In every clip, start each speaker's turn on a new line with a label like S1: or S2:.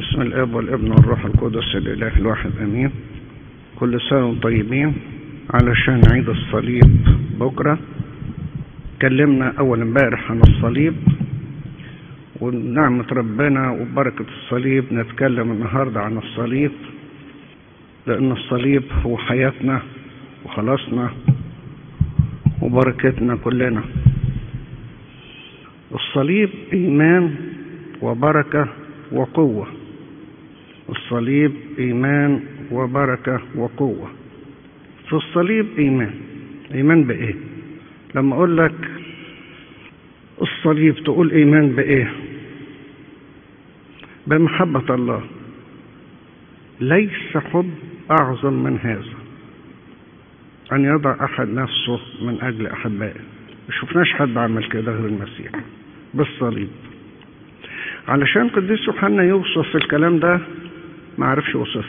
S1: بسم الاب والابن والروح القدس الاله الواحد امين. كل سنة وأنتم طيبين. علشان عيد الصليب بكرة اتكلمنا أول امبارح عن الصليب ونعمة ربنا وبركة الصليب نتكلم النهاردة عن الصليب لأن الصليب هو حياتنا وخلاصنا وبركتنا كلنا. الصليب إيمان وبركة وقوة. الصليب إيمان وبركة وقوة. في الصليب؟ إيمان. إيمان بإيه؟ لما أقول لك الصليب تقول إيمان بإيه؟ بمحبة الله. ليس حب أعظم من هذا. أن يضع أحد نفسه من أجل أحبائه. ما شفناش حد عمل كده غير المسيح. بالصليب. علشان قديس يوحنا يوصف الكلام ده ما عرفش يوصفه.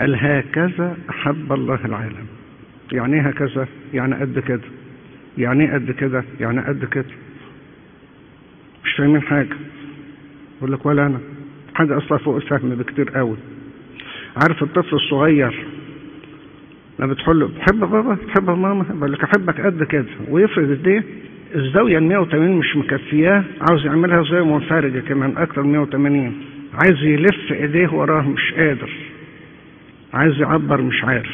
S1: قال هكذا أحب الله العالم. يعني إيه هكذا؟ يعني قد كده. يعني إيه قد كده؟ يعني قد كده. مش فاهمين حاجة. يقول لك ولا أنا. حاجة أصلا فوق الفهم بكتير قوي. عارف الطفل الصغير لما بتقول له بتحب بابا؟ بتحب ماما؟ يقول لك أحبك قد كده. ويفرد ايديه الزاوية ال 180 مش مكفياه. عاوز يعملها زاوية منفرجه كمان أكتر من 180 عايز يلف إيديه وراه مش قادر. عايز يعبر مش عارف.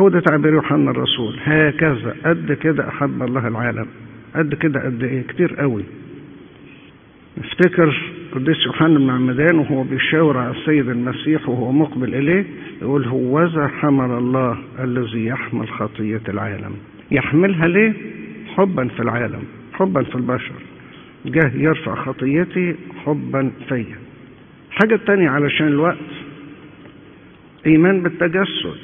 S1: هو ده تعبير يوحنا الرسول. هكذا قد كده أحب الله العالم. قد كده قد إيه؟ كتير قوي. نفتكر قديس يوحنا بن عمدان وهو بيشاور على السيد المسيح وهو مقبل إليه يقول هوذا حمل الله الذي يحمل خطية العالم. يحملها ليه؟ حبا في العالم حبا في البشر. جه يرفع خطيتي حبا فيا. حاجة تانية علشان الوقت. إيمان بالتجسد.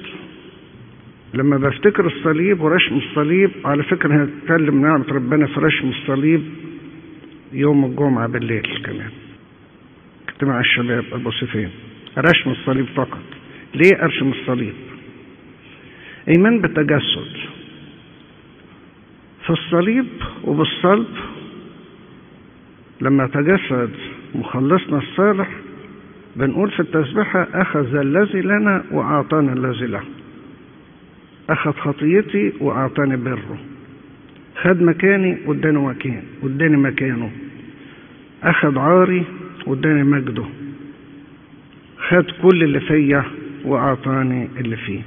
S1: لما بفتكر الصليب ورشم الصليب على فكرة هنتكلم نعمة ربنا في رشم الصليب يوم الجمعة بالليل كمان. اجتماع الشباب أبو سفين رشم الصليب فقط. ليه أرشم الصليب؟ إيمان بالتجسد. في الصليب وبالصلب لما تجسد مخلصنا الصالح بنقول في التسبيحة أخذ الذي لنا وأعطانا الذي له. أخذ خطيتي وأعطاني بره. خد مكاني واداني مكان واداني مكانه. أخذ عاري واداني مجده. خد كل اللي فيا وأعطاني اللي فيه.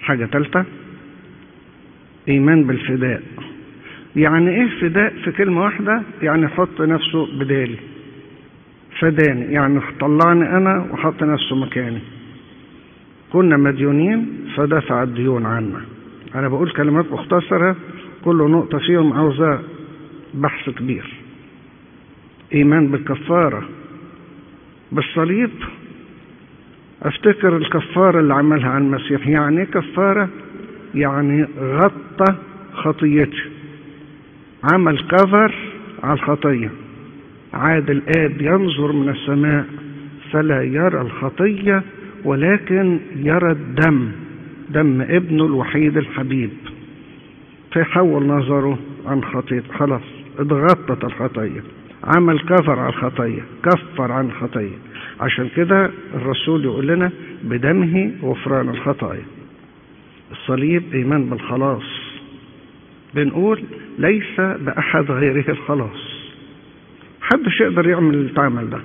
S1: حاجة تالتة إيمان بالفداء. يعني إيه فداء؟ في كلمة واحدة يعني يحط نفسه بدالي. فداني. يعني طلعني أنا وحط نفسه مكاني. كنا مديونين فدفع الديون عنا. أنا بقول كلمات مختصرة كل نقطة فيهم عاوزة بحث كبير. إيمان بالكفارة. بالصليب أفتكر الكفارة اللي عملها عن المسيح. يعني كفارة؟ يعني غطى خطيتي. عمل كفر على الخطية. عاد الآب ينظر من السماء فلا يرى الخطية ولكن يرى الدم دم ابنه الوحيد الحبيب. فيحول نظره عن خطية خلاص اتغطت الخطية عمل كفر على الخطية كفر عن الخطية. عشان كده الرسول يقول لنا بدمه غفران الخطايا. الصليب إيمان بالخلاص. بنقول ليس بأحد غيره الخلاص. محدش يقدر يعمل التعمل ده.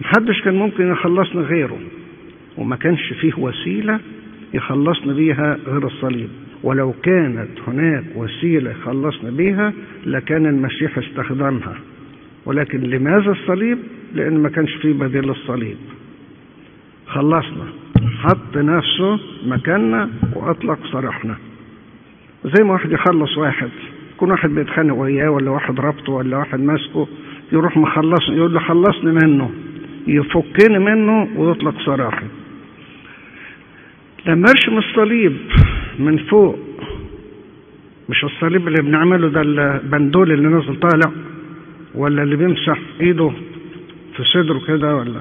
S1: محدش كان ممكن يخلصنا غيره. وما كانش فيه وسيلة يخلصنا بيها غير الصليب. ولو كانت هناك وسيلة يخلصنا بيها لكان المسيح استخدمها. ولكن لماذا الصليب؟ لأن ما كانش فيه بديل للصليب. خلصنا. حط نفسه مكاننا وأطلق سراحنا زي ما واحد يخلص واحد. يكون واحد بيتخانق وياه ولا واحد ربطه ولا واحد ماسكه. يروح مخلص يقول له خلصني منه. يفكني منه ويطلق سراحي لما ارشم الصليب من فوق مش الصليب اللي بنعمله ده البندول اللي نازل طالع ولا اللي بيمسح إيده في صدره كده ولا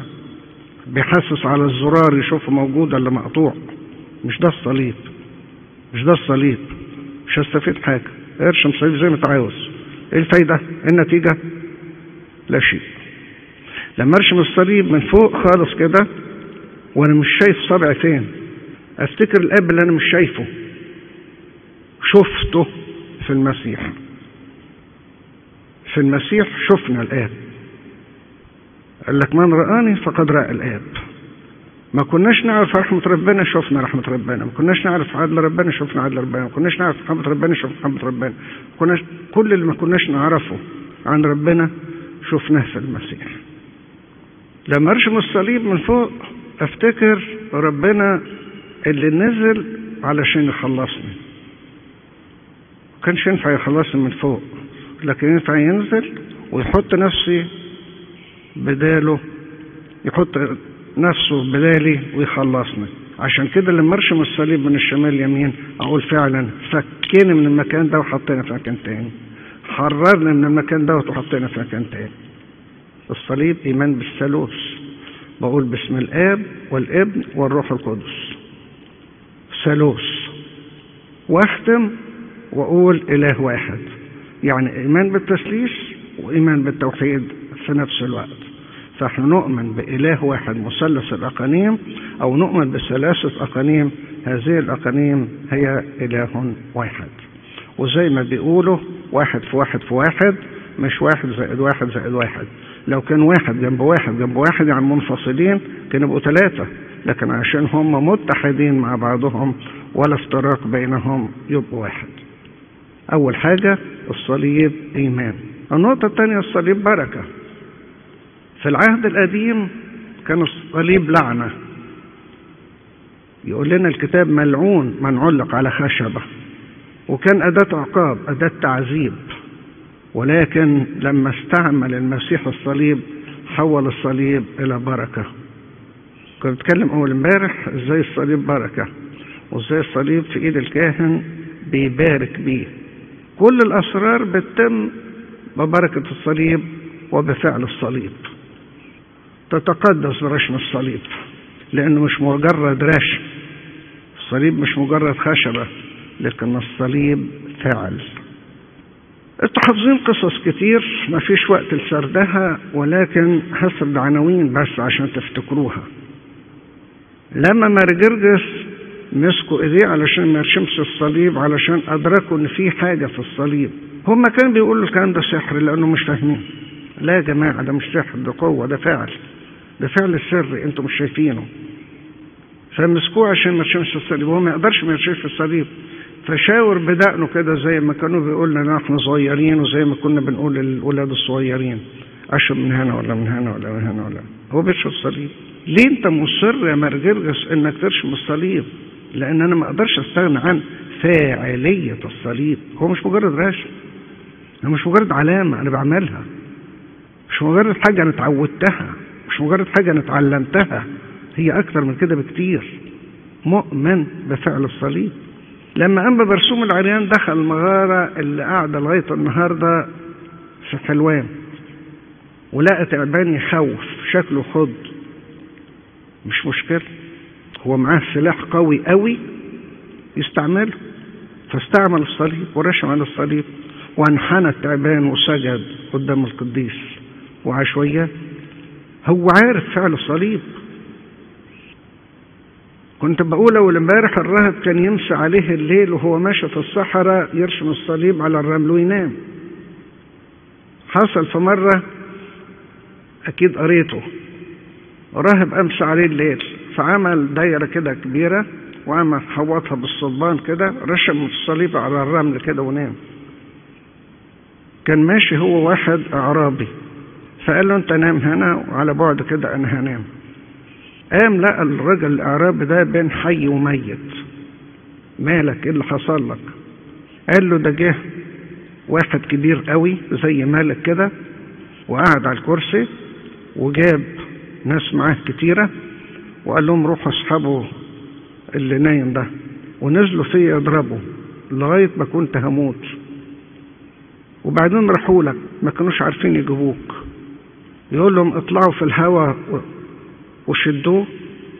S1: بيحسس على الزرار يشوفه موجود ولا مقطوع؟ مش ده الصليب. مش ده الصليب. مش هستفيد حاجة. ارشم صليب زي ما أنت عاوز. إيه الفايدة؟ إيه النتيجة؟ لا شيء. لما ارشم الصليب من فوق خالص كده وأنا مش شايف صبعي فين. أفتكر الأب اللي أنا مش شايفه. شفته في المسيح. في المسيح شفنا الآب. قال لك من رآني فقد رأى الآب. ما كناش نعرف رحمة ربنا شفنا رحمة ربنا. ما كناش نعرف عدل ربنا شفنا عدل ربنا. ما كناش نعرف رحمة ربنا شفنا رحمة ربنا. كناش كل اللي ما كناش نعرفه عن ربنا شفناه في المسيح. لما ارشم الصليب من فوق أفتكر ربنا اللي نزل علشان يخلصني. ما كانش ينفع يخلصني من فوق لكن ينفع ينزل ويحط نفسي بداله يحط نفسه بدالي ويخلصني. عشان كده لما ارشم الصليب من الشمال اليمين أقول فعلا فكني من المكان ده وحطينا في مكان تاني. حررنا من المكان ده وحطينا في مكان تاني. الصليب إيمان بالثالوث. بقول باسم الآب والابن والروح القدس. ثالوث. واختم وأقول إله واحد. يعني إيمان بالتثليث وإيمان بالتوحيد في نفس الوقت. فإحنا نؤمن بإله واحد مثلث الأقانيم أو نؤمن بثلاثة أقانيم. هذه الأقانيم هي إله واحد. وزي ما بيقولوا واحد في واحد في واحد مش واحد زائد واحد زائد واحد. لو كان واحد جنب واحد جنب واحد يعني منفصلين كانوا يبقوا ثلاثة لكن عشان هم متحدين مع بعضهم ولا افتراق بينهم يبقوا واحد. أول حاجة الصليب إيمان. النقطة الثانية الصليب بركة. في العهد القديم كان الصليب لعنة. يقول لنا الكتاب ملعون من علق على خشبة. وكان أداة عقاب أداة تعذيب. ولكن لما استعمل المسيح الصليب حول الصليب إلى بركة. كنت بتكلم أول امبارح إزاي الصليب بركة وإزاي الصليب في إيد الكاهن بيبارك بيه. كل الأسرار بتتم ببركة الصليب وبفعل الصليب. تتقدس برشم الصليب لأنه مش مجرد رشم الصليب مش مجرد خشبة. لكن الصليب فعل أنتوا حافظين قصص كتير ما فيش وقت لسردها ولكن هسرد عناوين بس عشان تفتكروها. لما مارجرجس مسكوا إيديه علشان ما يرشمش الصليب علشان أدركوا إن في حاجة في الصليب. هم كانوا بيقولوا الكلام ده سحر لأنه مش فاهمين. لا يا جماعة ده مش سحر ده قوة ده فعل ده فعل سري أنتوا مش شايفينه. فمسكوه عشان ما يرشمش الصليب وهو ما يقدرش ما يرشمش الصليب. فشاور بدقنه كده زي ما كانوا بيقول لنا إحنا صغيرين وزي ما كنا بنقول للاولاد الصغيرين. اشرب من هنا ولا من هنا ولا من هنا ولا. هو بيشرب الصليب ليه أنت مصر يا مرجرجس إنك ترشم الصليب؟ لأن أنا ما أقدرش أستغنى عن فاعلية الصليب. هو مش مجرد رشم هو مش مجرد علامة أنا بعملها. مش مجرد حاجة أنا اتعودتها. مش مجرد حاجة أنا اتعلمتها. هي أكتر من كده بكتير. مؤمن بفعل الصليب. لما أنبا برسوم العريان دخل المغارة اللي قاعدة لغاية النهاردة في حلوان. ولقى تعبان يخوف شكله خض. مش مشكلة هو معاه سلاح قوي قوي يستعمله. فاستعمل الصليب ورشم على الصليب وانحنى التعبان وسجد قدام القديس وعشوية هو عارف فعل الصليب. كنت بقول أول امبارح الراهب كان يمشي عليه الليل وهو ماشي في الصحراء يرسم الصليب على الرمل وينام. حصل في مرة أكيد قريته. راهب أمشي عليه الليل فعمل دايرة كده كبيرة وعمل حوطها بالصلبان كده رشم الصليب على الرمل كده ونام. كان ماشي هو واحد أعرابي فقال له أنت نام هنا؟ وعلى بعد كده أنا هنام. قام لقى الرجل الاعرابي ده بين حي وميت. مالك؟ إيه اللي حصل لك؟ قال له ده جه واحد كبير قوي زي مالك كده وقعد على الكرسي وجاب ناس معاه كتيرة وقال لهم روحوا اسحبوا اللي نايم ده. ونزلوا فيه يضربوا لغاية ما كنت هموت. وبعدين راحوا لك ما كانوش عارفين يجيبوك. يقول لهم اطلعوا في الهواء وشدوه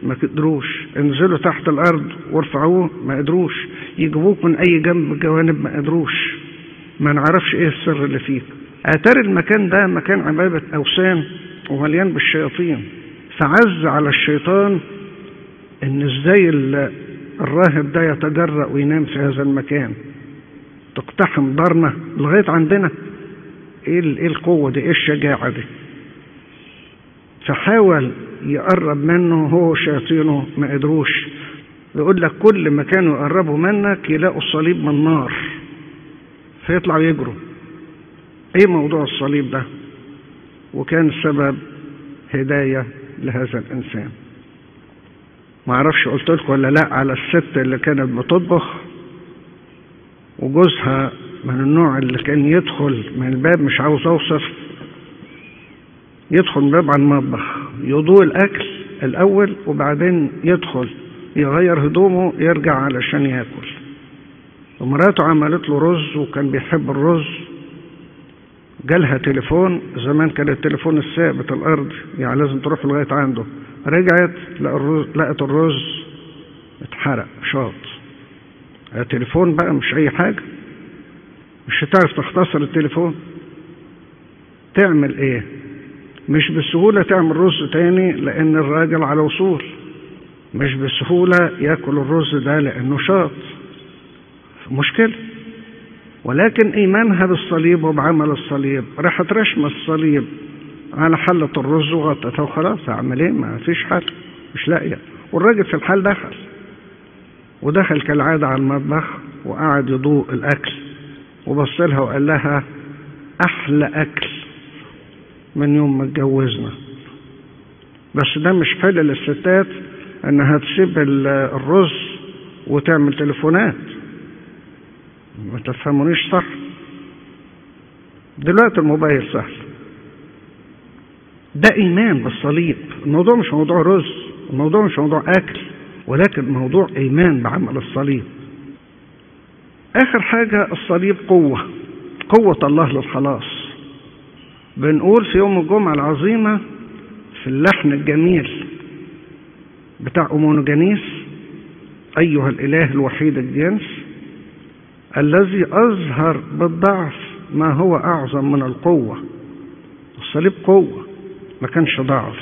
S1: ما قدروش انزلوا تحت الأرض وارفعوه ما قدروش. يجيبوك من أي جنب الجوانب ما قدروش. ما نعرفش إيه السر اللي فيك. آتاري المكان ده مكان عبادة أوثان ومليان بالشياطين. فعز على الشيطان إن إزاي الراهب ده يتجرأ وينام في هذا المكان. تقتحم دارنا لغاية عندنا. إيه إيه القوة دي؟ إيه الشجاعة دي؟ فحاول يقرب منه هو وشياطينه ما قدروش. يقول لك كل ما كانوا يقربوا منك يلاقوا الصليب من نار فيطلعوا يجروا. إيه موضوع الصليب ده؟ وكان السبب هداية لهذا الإنسان. ما أعرفش قلت لكم ولا لأ على الست اللي كانت بتطبخ؟ وجوزها من النوع اللي كان يدخل من الباب مش عاوز أوصف. يدخل من باب على المطبخ يضوء الأكل الأول وبعدين يدخل يغير هدومه يرجع علشان ياكل. ومراته عملت له رز وكان بيحب الرز. جالها تليفون زمان كان التليفون الثابت الأرض يعني لازم تروح لغاية عنده. رجعت لقت الرز اتحرق شاط. التليفون بقى مش أي حاجة. مش هتعرف تختصر التليفون. تعمل إيه؟ مش بالسهولة تعمل رز تاني لأن الراجل على وصول. مش بالسهولة ياكل الرز ده لأنه شاط. مشكلة. ولكن ايمانها بالصليب وبعمل الصليب. راحت رشم الصليب على حلة الرز وغطتها وخلاص أعمل إيه؟ ما فيش حل. مش لاقية. والراجل في الحال دخل. ودخل كالعادة على المطبخ وقعد يضوء الأكل. وبص لها وقال لها أحلى أكل. من يوم ما اتجوزنا. بس ده مش حل للستات إنها تسيب الرز وتعمل تليفونات. ما تفهمونيش صح. دلوقتي الموبايل سهل. ده إيمان بالصليب. الموضوع مش موضوع رز الموضوع مش موضوع أكل ولكن موضوع إيمان بعمل الصليب. آخر حاجة الصليب قوة قوة الله للخلاص. بنقول في يوم الجمعة العظيمة في اللحن الجميل بتاع أمونوجانيس أيها الإله الوحيد الجنس الذي أظهر بالضعف ما هو أعظم من القوة. الصليب قوة ما كانش ضعف.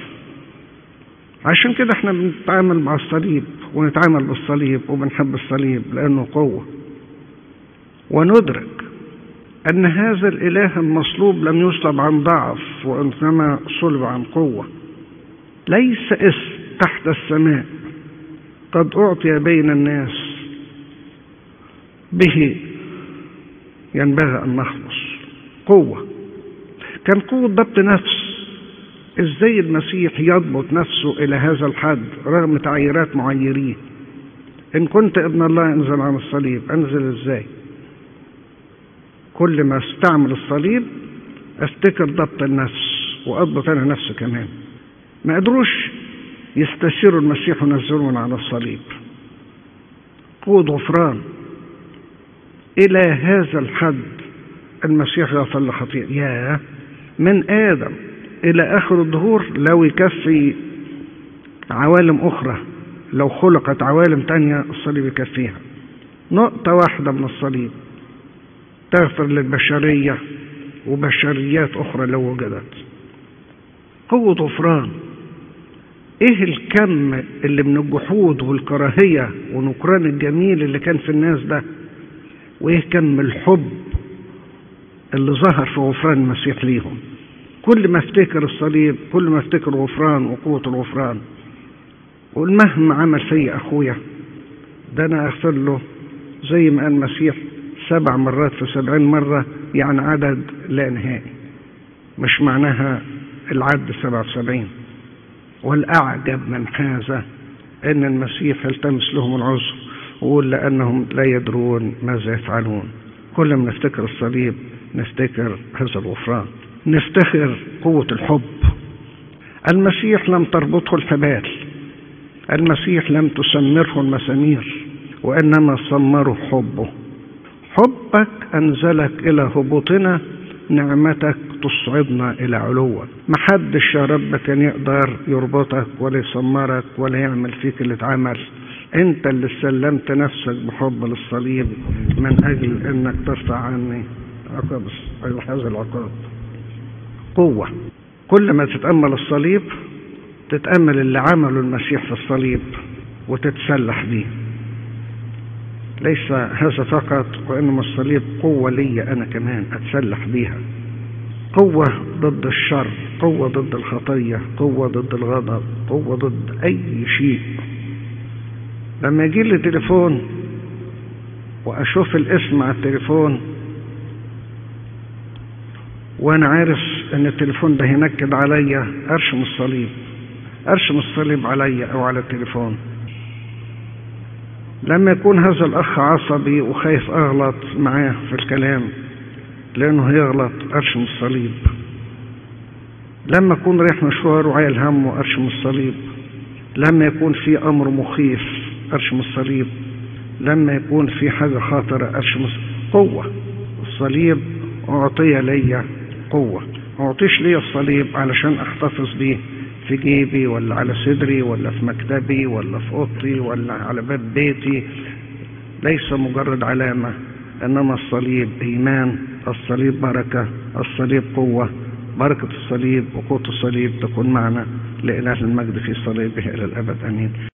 S1: عشان كده إحنا بنتعامل مع الصليب ونتعامل بالصليب وبنحب الصليب لأنه قوة. وندرك أن هذا الإله المصلوب لم يصلب عن ضعف وإنما صلب عن قوة. ليس اسم تحت السماء. قد أعطي بين الناس. به ينبغي أن نخلص. قوة. كان قوة ضبط نفس. إزاي المسيح يضبط نفسه إلى هذا الحد رغم تعييرات معيريه إن كنت ابن الله انزل عن الصليب أنزل إزاي؟ كل ما استعمل الصليب أفتكر ضبط النفس وأضبط أنا نفسي كمان. ما قدروش يستشيروا المسيح ونزلون على الصليب. قوة غفران. إلى هذا الحد المسيح غفر لخطيئة يا من آدم إلى آخر الظهور لو يكفي عوالم أخرى لو خلقت عوالم تانية الصليب يكفيها. نقطة واحدة من الصليب. تغفر للبشرية وبشريات أخرى لو وجدت. قوة غفران. إيه الكم اللي من الجحود والكراهية ونكران الجميل اللي كان في الناس ده؟ وإيه كم الحب اللي ظهر في غفران المسيح ليهم؟ كل ما أفتكر الصليب كل ما أفتكر غفران وقوة الغفران. قول مهما عمل في أخويا ده أنا أغفر له زي ما قال المسيح سبع مرات في سبعين مرة يعني عدد لا نهائي. مش معناها العد سبعة وسبعين. والأعجب من هذا أن المسيح يلتمس لهم العذر ويقول لأنهم لا يدرون ماذا يفعلون. كل ما نفتكر الصليب نفتكر هذا الغفران. نفتخر قوة الحب. المسيح لم تربطه الحبال. المسيح لم تسمره المسامير وإنما سمره حبه. حبك أنزلك إلى هبوطنا نعمتك تصعدنا إلى علوك محدش يا رب كان يقدر يربطك ولا يسمرك ولا يعمل فيك اللي اتعمل. أنت اللي سلمت نفسك بحب للصليب من أجل إنك ترفع عني عقاب هذا العقاب. قوة. كل ما تتأمل الصليب تتأمل اللي عمله المسيح في الصليب وتتسلح بيه. ليس هذا فقط وإنما الصليب قوة لي أنا كمان أتسلح بيها. قوة ضد الشر قوة ضد الخطية قوة ضد الغضب قوة ضد أي شيء. لما يجي لي تليفون وأشوف الاسم على التليفون وأنا عارف إن التليفون ده هينكد عليا أرشم الصليب أرشم الصليب عليا أو على التليفون. لما يكون هذا الأخ عصبي وخايف أغلط معاه في الكلام لأنه هيغلط أرشم الصليب لما أكون رايح مشوار وعايل همه أرشم الصليب لما يكون في أمر مخيف أرشم الصليب لما يكون في حاجة خاطرة أرشم الصليب. قوة. الصليب أعطي لي قوة. أعطيش لي الصليب علشان أحتفظ بيه. في جيبي ولا على صدري ولا في مكتبي ولا في أوضتي ولا على باب بيتي. ليس مجرد علامة إنما الصليب إيمان الصليب بركة الصليب قوة. بركة الصليب وقوة الصليب تكون معنا لإله المجد في صليبه إلى الأبد. أمين.